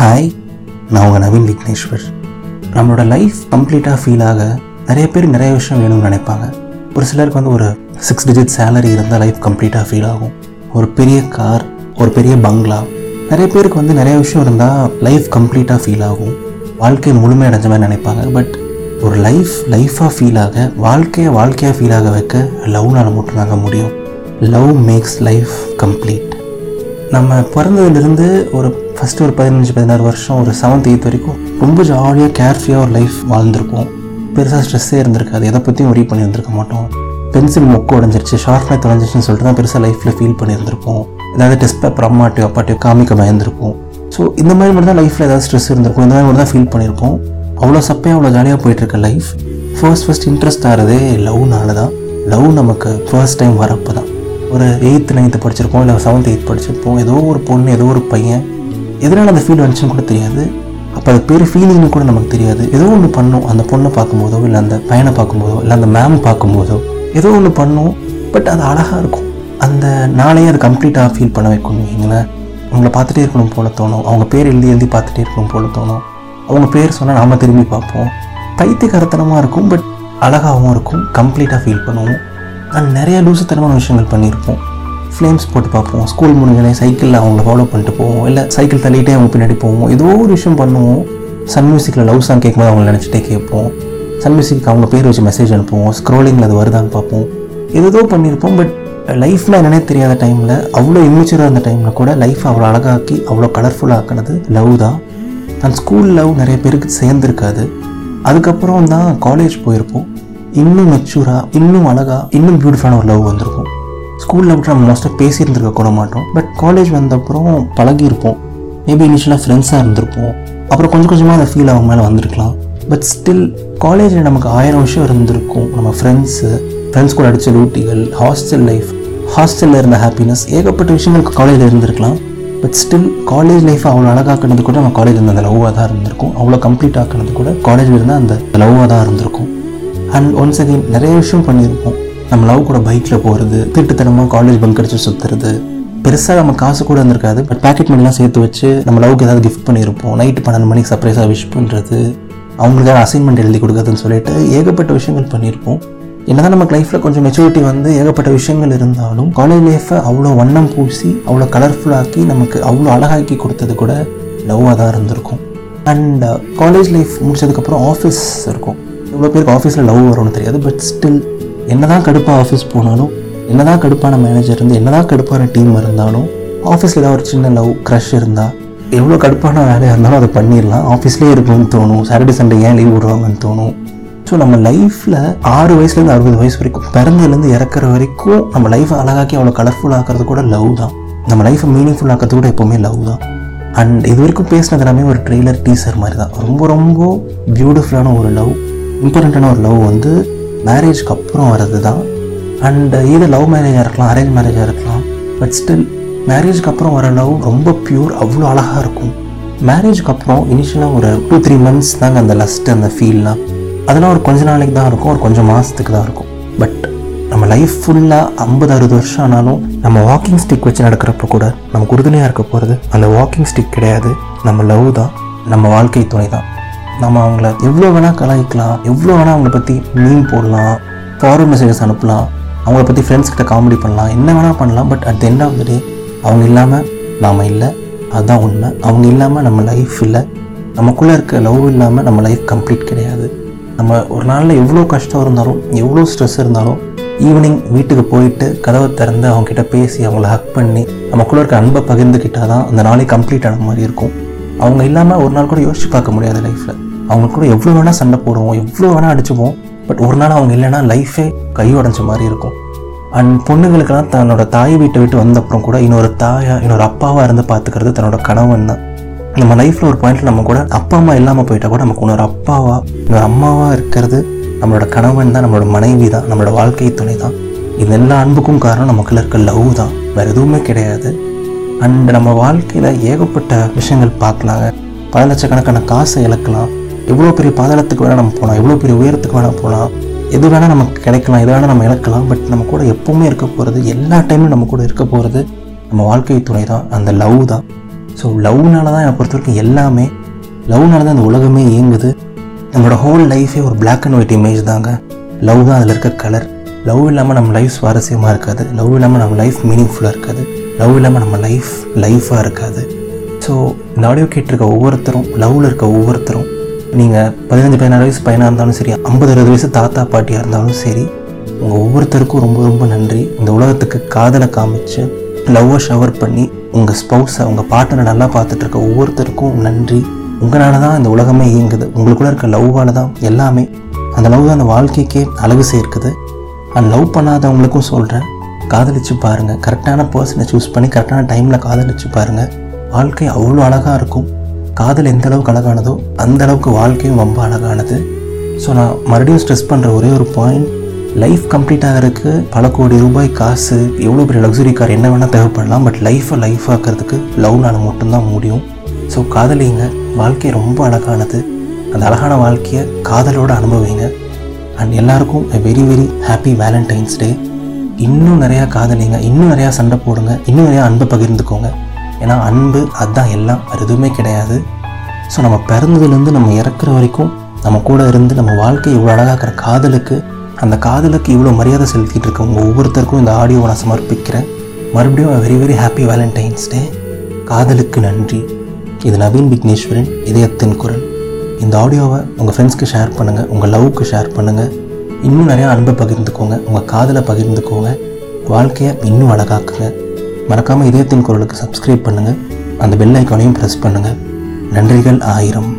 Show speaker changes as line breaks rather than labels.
Hi நான் உங்கள் நவீன் விக்னேஸ்வர். நம்மளோட லைஃப் கம்ப்ளீட்டாக ஃபீல் ஆக நிறைய பேர் நிறைய விஷயம் வேணும்னு நினைப்பாங்க. ஒரு சிலருக்கு வந்து ஒரு சிக்ஸ் டிஜிட் சேலரி இருந்தால் லைஃப் கம்ப்ளீட்டாக ஃபீல் ஆகும். ஒரு பெரிய கார் ஒரு பெரிய பங்களா நிறைய பேருக்கு வந்து நிறைய விஷயம் இருந்தால் லைஃப் கம்ப்ளீட்டாக ஃபீல் ஆகும். வாழ்க்கை முழுமையடைஞ்ச மாதிரி நினைப்பாங்க. பட் ஒரு லைஃப் லைஃபாக ஃபீல் ஆக வாழ்க்கையை வாழ்க்கையாக ஃபீல் ஆக வைக்க லவ்னால் மட்டும்தாங்க முடியும். லவ் மேக்ஸ் லைஃப் கம்ப்ளீட் நம்ம பிறந்ததுலேருந்து ஒரு ஃபஸ்ட்டு ஒரு பதினஞ்சு பதினாறு வருஷம் ஒரு செவன்த் எயித் வரைக்கும் ரொம்ப ஜாலியாக கேர்ஃபியாக ஒரு லைஃப் வாழ்ந்திருப்போம். பெருசாக ஸ்ட்ரெஸ்ஸே இருந்திருக்காது. எதை பற்றியும் ஒரீ பண்ணியிருந்திருக்க மாட்டோம். பென்சில் மொக்கு உடஞ்சிருச்சு ஷார்ப்னர் தொலைஞ்சிருச்சுன்னு சொல்லிட்டு தான் பெருசாக லைஃப்பில் ஃபீல் பண்ணியிருந்திருப்போம். ஏதாவது டெஸ்ட் பேப்பர் அம்மாட்டியோ அப்பாட்டியோ காமிக்க பயந்துருப்போம். ஸோ இந்த மாதிரி மட்டும் தான் லைஃப்பில் ஏதாவது ஸ்ட்ரெஸ் இருந்திருக்கும். இந்த மாதிரி மட்டும் தான் ஃபீல் பண்ணியிருப்போம். அவ்வளோ சப்பையாக அவ்வளோ ஜாலியாக போயிட்டுருக்க லைஃப் ஃபர்ஸ்ட் ஃபர்ஸ்ட் இன்ட்ரெஸ்ட் ஆகிறதே லவ்னால தான் லவ் நமக்கு ஃபர்ஸ்ட் டைம் வரப்போ தான் ஒரு எயித்து நைன்த்து படிச்சிருப்போம் இல்லை செவன்த் எயித் படிச்சிருப்போம். ஏதோ ஒரு பொண்ணு ஏதோ ஒரு பையன் எதனால் அந்த ஃபீல் வந்துச்சுன்னு கூட தெரியாது. அப்போ அது பேர் ஃபீலிங்னு கூட நமக்கு தெரியாது. ஏதோ ஒன்று பண்ணும் அந்த பொண்ணை பார்க்கும்போதோ இல்லை அந்த பையனை பார்க்கும்போதோ இல்லை அந்த மேம் பார்க்கும்போதோ ஏதோ ஒன்று பண்ணும் பட் அது அழகாக இருக்கும். அந்த நாளையே அது கம்ப்ளீட்டாக ஃபீல் பண்ண வைக்கணும் வைங்களேன் அவங்கள பார்த்துட்டே இருக்கணும் போல தோணும். அவங்க பேர் எழுதி எழுதி பார்த்துட்டே இருக்கணும் போல தோணும். அவங்க பேர் சொன்னால் நாம் திரும்பி பார்ப்போம். பைத்தியகரத்தனமாக இருக்கும் பட் அழகாகவும் இருக்கும் கம்ப்ளீட்டாக ஃபீல் பண்ணுவோம் நான் நிறைய லூசுத்தனமான விஷயங்கள் பண்ணியிருப்போம். ஃப்ளேம்ஸ் போட்டு பார்ப்போம். ஸ்கூல் முடிஞ்சோடனே சைக்கிளில் அவங்கள ஃபாலோ பண்ணிட்டு போவோம். இல்லை சைக்கிள் தள்ளிட்டே அவங்க பின்னாடி போவோம். ஏதோ ஒரு விஷயம் பண்ணுவோம். சன் மியூசிக்கில் லவ் சாங் கேட்கும்போது அவங்கள நினச்சிட்டே கேட்போம். சன் மியூசிக்கு அவங்க பேர் வச்சு மெசேஜ் அனுப்புவோம். ஸ்க்ரோலிங்கில் அது வருதான்னு பார்ப்போம். ஏதோ பண்ணியிருப்போம் பட் லைஃப்பில் என்னன்னே தெரியாத டைமில் அவ்வளோ இம்மெச்சூராக இருந்த டைமில் கூட லைஃப் அவ்வளோ அழகாக்கி அவ்வளோ கலர்ஃபுல்லாக ஆக்கினது லவ் தான். அந்த ஸ்கூல் லவ் நிறைய பேருக்கு சேர்ந்துருக்காது. அதுக்கப்புறம் தான் காலேஜ் போயிருப்போம். இன்னும் மெச்சூராக இன்னும் அழகாக இன்னும் பியூட்டிஃபுல்லான ஒரு லவ் வந்திருக்கும். ஸ்கூலில் மட்டும் நம்ம மோஸ்ட்டாக பேசியிருந்துருக்க கூட மாட்டோம். பட் காலேஜ் வந்தப்புறம் பழகியிருப்போம். மேபி இனிஷியலாக ஃப்ரெண்ட்ஸாக இருந்திருப்போம். அப்புறம் கொஞ்சம் கொஞ்சமாக அந்த ஃபீல் அவங்க மேலே வந்திருக்கலாம். பட் ஸ்டில் காலேஜில் நமக்கு ஆயிரம் விஷயம் இருந்திருக்கும். நம்ம ஃப்ரெண்ட்ஸு ஃப்ரெண்ட்ஸ் கூட அடித்த லூட்டிகள் ஹாஸ்டல் லைஃப் ஹாஸ்டலில் இருந்த ஹாப்பினஸ் ஏகப்பட்ட விஷயங்களுக்கு காலேஜில் இருந்திருக்கலாம். பட் ஸ்டில் காலேஜ் லைஃப் அவ்வளோ அழகாக்குனது கூட நம்ம காலேஜ் இருந்த அந்த லவ்வாக தான் இருந்திருக்கும். அவ்வளோ கம்ப்ளீட் ஆக்கினது கூட காலேஜில் இருந்தால் அந்த லவ்வாக தான் இருந்திருக்கும். அண்ட் ஒன்ஸ் அகைன் நிறைய விஷயம் பண்ணியிருப்போம். நம்ம லவ் கூட பைக்கில் போகிறது திட்டுத்தனமாக காலேஜ் பங்க் அடிச்சு சுற்றுறது பெருசாக நம்ம காசு கூட இருந்திருக்காது பட் பேக்கெட் மணிலாம் சேர்த்து வச்சு நம்ம லவ்க்கு ஏதாவது கிஃப்ட் பண்ணியிருப்போம் நைட்டு பன்னெண்டு மணிக்கு சர்ப்ரைஸாக விஷ் பண்ணுறது அவங்களுக்காக அசைன்மெண்ட் எழுதி கொடுக்குறதுன்னு சொல்லிட்டு ஏகப்பட்ட விஷயங்கள் பண்ணியிருப்போம் என்னதான் நமக்கு லைஃப்பில் கொஞ்சம் மெச்சூரிட்டி வந்து ஏகப்பட்ட விஷயங்கள் இருந்தாலும் காலேஜ் லைஃப்பை அவ்வளோ வண்ணம் பூசி அவ்வளோ கலர்ஃபுல்லாக்கி நமக்கு அவ்வளோ அழகாக்கி கொடுத்தது கூட லவ்வாக தான் இருந்திருக்கும். அண்ட் காலேஜ் uh, லைஃப் முடிச்சதுக்கப்புறம் ஆஃபீஸ் இருக்கும். இவ்வளோ பேருக்கு ஆஃபீஸில் லவ் வரும்னு தெரியாது பட் ஸ்டில் என்னதான் கடுப்பாக ஆஃபீஸ் போனாலும் என்னதான் கடுப்பான மேனேஜர் இருந்து என்னதான் கடுப்பான டீம் இருந்தாலும் ஆஃபீஸில் ஏதாவது ஒரு சின்ன லவ் க்ரஷ் இருந்தால் எவ்வளோ கடுப்பான வேலையாக இருந்தாலும் அதை பண்ணிடலாம். ஆஃபீஸ்லேயே இருக்கும்னு தோணும். சாட்டர்டே சண்டே ஏன் லீவ் விடுவாங்கன்னு தோணும். ஸோ நம்ம லைஃப்பில் ஆறு வயசுலேருந்து அறுபது வயசு வரைக்கும் பிறந்ததுலேருந்து இறக்குற வரைக்கும் நம்ம லைஃப்பை அழகாக்கி அவ்வளோ கலர்ஃபுல் ஆக்கிறது கூட லவ் தான். நம்ம லைஃப்பை மீனிங்ஃபுல் ஆக்கிறது கூட எப்போவுமே லவ் தான். அண்ட் இது வரைக்கும் பேசினது எல்லாமே ஒரு ட்ரெய்லர் டீசர் மாதிரி தான். ரொம்ப ரொம்ப பியூட்டிஃபுல்லான ஒரு லவ் இம்பார்ட்டண்ட்டான ஒரு லவ் வந்து மேரேஜ்க்கு அப்புறம் வர்றது தான் அண்டு இது லவ் மேரேஜாக இருக்கலாம் அரேஞ்ச் மேரேஜாக இருக்கலாம் பட் ஸ்டில் மேரேஜ்க்கு அப்புறம் வர லவ் ரொம்ப பியூர் அவ்வளோ அழகாக இருக்கும். மேரேஜ்க்கு அப்புறம் இனிஷியலாக ஒரு டூ த்ரீ மந்த்ஸ் தாங்க அந்த லஸ்ட் அந்த ஃபீல்லாம் அதெல்லாம் ஒரு கொஞ்ச நாளைக்கு தான் இருக்கும் ஒரு கொஞ்சம் மாதத்துக்கு தான் இருக்கும். பட் நம்ம லைஃப் ஃபுல்லாக ஐம்பது அறுபது வருஷம் ஆனாலும் நம்ம வாக்கிங் ஸ்டிக் வச்சு நடக்கிறப்ப கூட நமக்கு உறுதுணையாக இருக்க போகிறது அந்த வாக்கிங் ஸ்டிக் கிடையாது. நம்ம லவ் தான் நம்ம வாழ்க்கை துணை தான். நம்ம அவங்கள எவ்வளோ வேணால் கலாய்க்கலாம் எவ்வளோ வேணால் அவங்கள பற்றி மீன் போடலாம் ஃபார்வர்ட் மெசேஜஸ் அனுப்பலாம் அவங்கள பற்றி ஃப்ரெண்ட்ஸ் கிட்ட காமெடி பண்ணலாம் என்ன வேணால் பண்ணலாம் but at the end of the day அவங்க இல்லாமல் நாம் இல்லை. அதுதான் உண்மை. அவங்க இல்லாமல் நம்ம லைஃப் இல்லை. நமக்குள்ளே இருக்க லவ் இல்லாமல் நம்ம லைஃப் கம்ப்ளீட் கிடையாது. நம்ம ஒரு நாளில் எவ்வளோ கஷ்டம் இருந்தாலும் எவ்வளோ ஸ்ட்ரெஸ் இருந்தாலும் ஈவினிங் வீட்டுக்கு போயிட்டு கதவை திறந்து அவங்கக்கிட்ட பேசி அவங்கள ஹக் பண்ணி நமக்குள்ளே இருக்க அன்பை பகிர்ந்துக்கிட்டால் தான் அந்த நாளே கம்ப்ளீட் ஆன மாதிரி இருக்கும். அவங்க இல்லாமல் ஒரு நாள் கூட யோசிச்சு பார்க்க முடியாது லைஃப்பில் அவங்க கூட எவ்வளோ வேணால் சண்டை போடுவோம் எவ்வளோ வேணால் அடிச்சுப்போம். பட் ஒரு நாள் அவங்க இல்லைன்னா லைஃபே கை உடஞ்ச மாதிரி இருக்கும். அண்ட் பொண்ணுங்களுக்கெல்லாம் தன்னோட தாய் வீட்டை விட்டு வந்தப்புறம் கூட இன்னொரு தாயா இன்னொரு அப்பாவாக இருந்து பார்த்துக்கிறது தன்னோட கணவன் தான். நம்ம லைஃப்பில் ஒரு பாயிண்ட்ல நம்ம கூட அப்பா அம்மா இல்லாமல் போயிட்டா கூட நமக்கு இன்னொரு அப்பாவா இன்னொரு அம்மாவாக இருக்கிறது நம்மளோட கணவன் தான் நம்மளோட மனைவி தான் நம்மளோட வாழ்க்கை துணை தான். இது எல்லா அன்புக்கும் காரணம் நமக்குள்ள இருக்க லவ் தான். வேறு எதுவுமே கிடையாது. அண்ட் நம்ம வாழ்க்கையில் ஏகப்பட்ட விஷயங்கள் பார்க்கலாங்க பல லட்சக்கணக்கான காசை இழக்கலாம். எவ்வளோ பெரிய பாதாளத்துக்கு வேணால் நம்ம போகலாம் எவ்வளோ பெரிய உயரத்துக்கு வேணால் போகலாம் எது வேணால் நமக்கு கிடைக்கலாம் எது வேணால் நம்ம இழக்கலாம் பட் நம்ம கூட எப்போவுமே இருக்க போகிறது எல்லா டைமும் நம்ம கூட இருக்க போகிறது நம்ம வாழ்க்கை துணை தான் அந்த லவ் தான். ஸோ லவ்னால தான் என்னை பொறுத்த வரைக்கும் எல்லாமே லவ்னால தான் அந்த உலகமே இயங்குது. நம்மளோட ஹோல் லைஃபே ஒரு பிளாக் அண்ட் ஒயிட் இமேஜ் தாங்க. லவ் தான் அதில் இருக்க கலர் லவ் இல்லாமல் நம்ம லைஃப் சுவாரஸ்யமாக இருக்காது. லவ் இல்லாமல் நம்ம லைஃப் மீனிங்ஃபுல்லாக இருக்காது. லவ் இல்லாமல் நம்ம லைஃப் லைஃபாக இருக்காது. ஸோ இந்த ஆடியோ கேட்டிருக்க ஒவ்வொருத்தரும் லவ்வில் இருக்க ஒவ்வொருத்தரும் நீங்கள் பதினஞ்சு பதினாறு வயசு பையனாக இருந்தாலும் சரி ஐம்பது அறுபது வயசு தாத்தா பாட்டியாக இருந்தாலும் சரி உங்கள் ஒவ்வொருத்தருக்கும் ரொம்ப ரொம்ப நன்றி. இந்த உலகத்துக்கு காதலை காமிச்சு லவ்வை ஷவர் பண்ணி உங்கள் ஸ்பௌஸை உங்கள் பார்ட்னரை நல்லா பார்த்துட்டு இருக்க ஒவ்வொருத்தருக்கும் நன்றி. உங்களால் தான் இந்த உலகமே இயங்குது. உங்களுக்குள்ள இருக்க லவ்வால் தான் எல்லாமே அந்த லவ் தான் அந்த வாழ்க்கைக்கே அழகு சேர்க்குது. அந்த லவ் பண்ணாதவங்களுக்கும் சொல்கிறேன் காதலிச்சு பாருங்கள் கரெக்டான பர்சனை சூஸ் பண்ணி கரெக்டான டைமில் காதலிச்சு பாருங்கள் வாழ்க்கை அவ்வளோ அழகாக இருக்கும். காதல் எந்த அளவுக்கு அழகானதோ அந்த அளவுக்கு வாழ்க்கையும் ரொம்ப அழகானது. ஸோ நான் மறுபடியும் ஸ்ட்ரெஸ் பண்ணுற ஒரே ஒரு பாயிண்ட் லைஃப் கம்ப்ளீட் ஆகிறதுக்கு பல கோடி ரூபாய் காசு எவ்வளோ பெரிய லக்ஸுரி கார் என்ன வேணால் தேவைப்படலாம் பட் லைஃப்பை லைஃப் ஆக்கிறதுக்கு லவ்னால் மட்டும்தான் முடியும். ஸோ காதலிங்க வாழ்க்கை ரொம்ப அழகானது. அந்த அழகான வாழ்க்கையை காதலோடு அனுபவிங்க. அண்ட் எல்லாருக்கும் very very happy Valentine's day இன்னும் நிறையா காதலிங்க இன்னும் நிறையா சண்டை போடுங்க இன்னும் நிறையா அன்பை பகிர்ந்துக்கோங்க. ஏன்னா அன்பு அதுதான் எல்லாம் வேறு எதுவுமே கிடையாது. ஸோ நம்ம பிறந்ததுலேருந்து நம்ம இறக்குற வரைக்கும் நம்ம கூட இருந்து நம்ம வாழ்க்கை இவ்வளோ அழகாக்கிற காதலுக்கு அந்த காதலுக்கு இவ்வளோ மரியாதை செலுத்திகிட்டு இருக்க உங்கள் ஒவ்வொருத்தருக்கும் இந்த ஆடியோவை நான் சமர்ப்பிக்கிறேன். மறுபடியும் very very happy Valentine's day காதலுக்கு நன்றி. இது நவீன் விக்னேஸ்வரன் இதயத்தின் குரல். இந்த ஆடியோவை உங்கள் ஃப்ரெண்ட்ஸ்க்கு ஷேர் பண்ணுங்கள் உங்கள் லவ்க்கு ஷேர் பண்ணுங்கள் இன்னும் நிறையா அன்பை பகிர்ந்துக்கோங்க உங்கள் காதலை பகிர்ந்துக்கோங்க. வாழ்க்கையை இன்னும் அழகாக்குங்க. மறக்காமல் இதயத்தின் குரலுக்கு சப்ஸ்கிரைப் பண்ணுங்கள் அந்த பெல் ஐக்கானையும் ப்ரெஸ் பண்ணுங்கள் நன்றிகள் ஆயிரம்.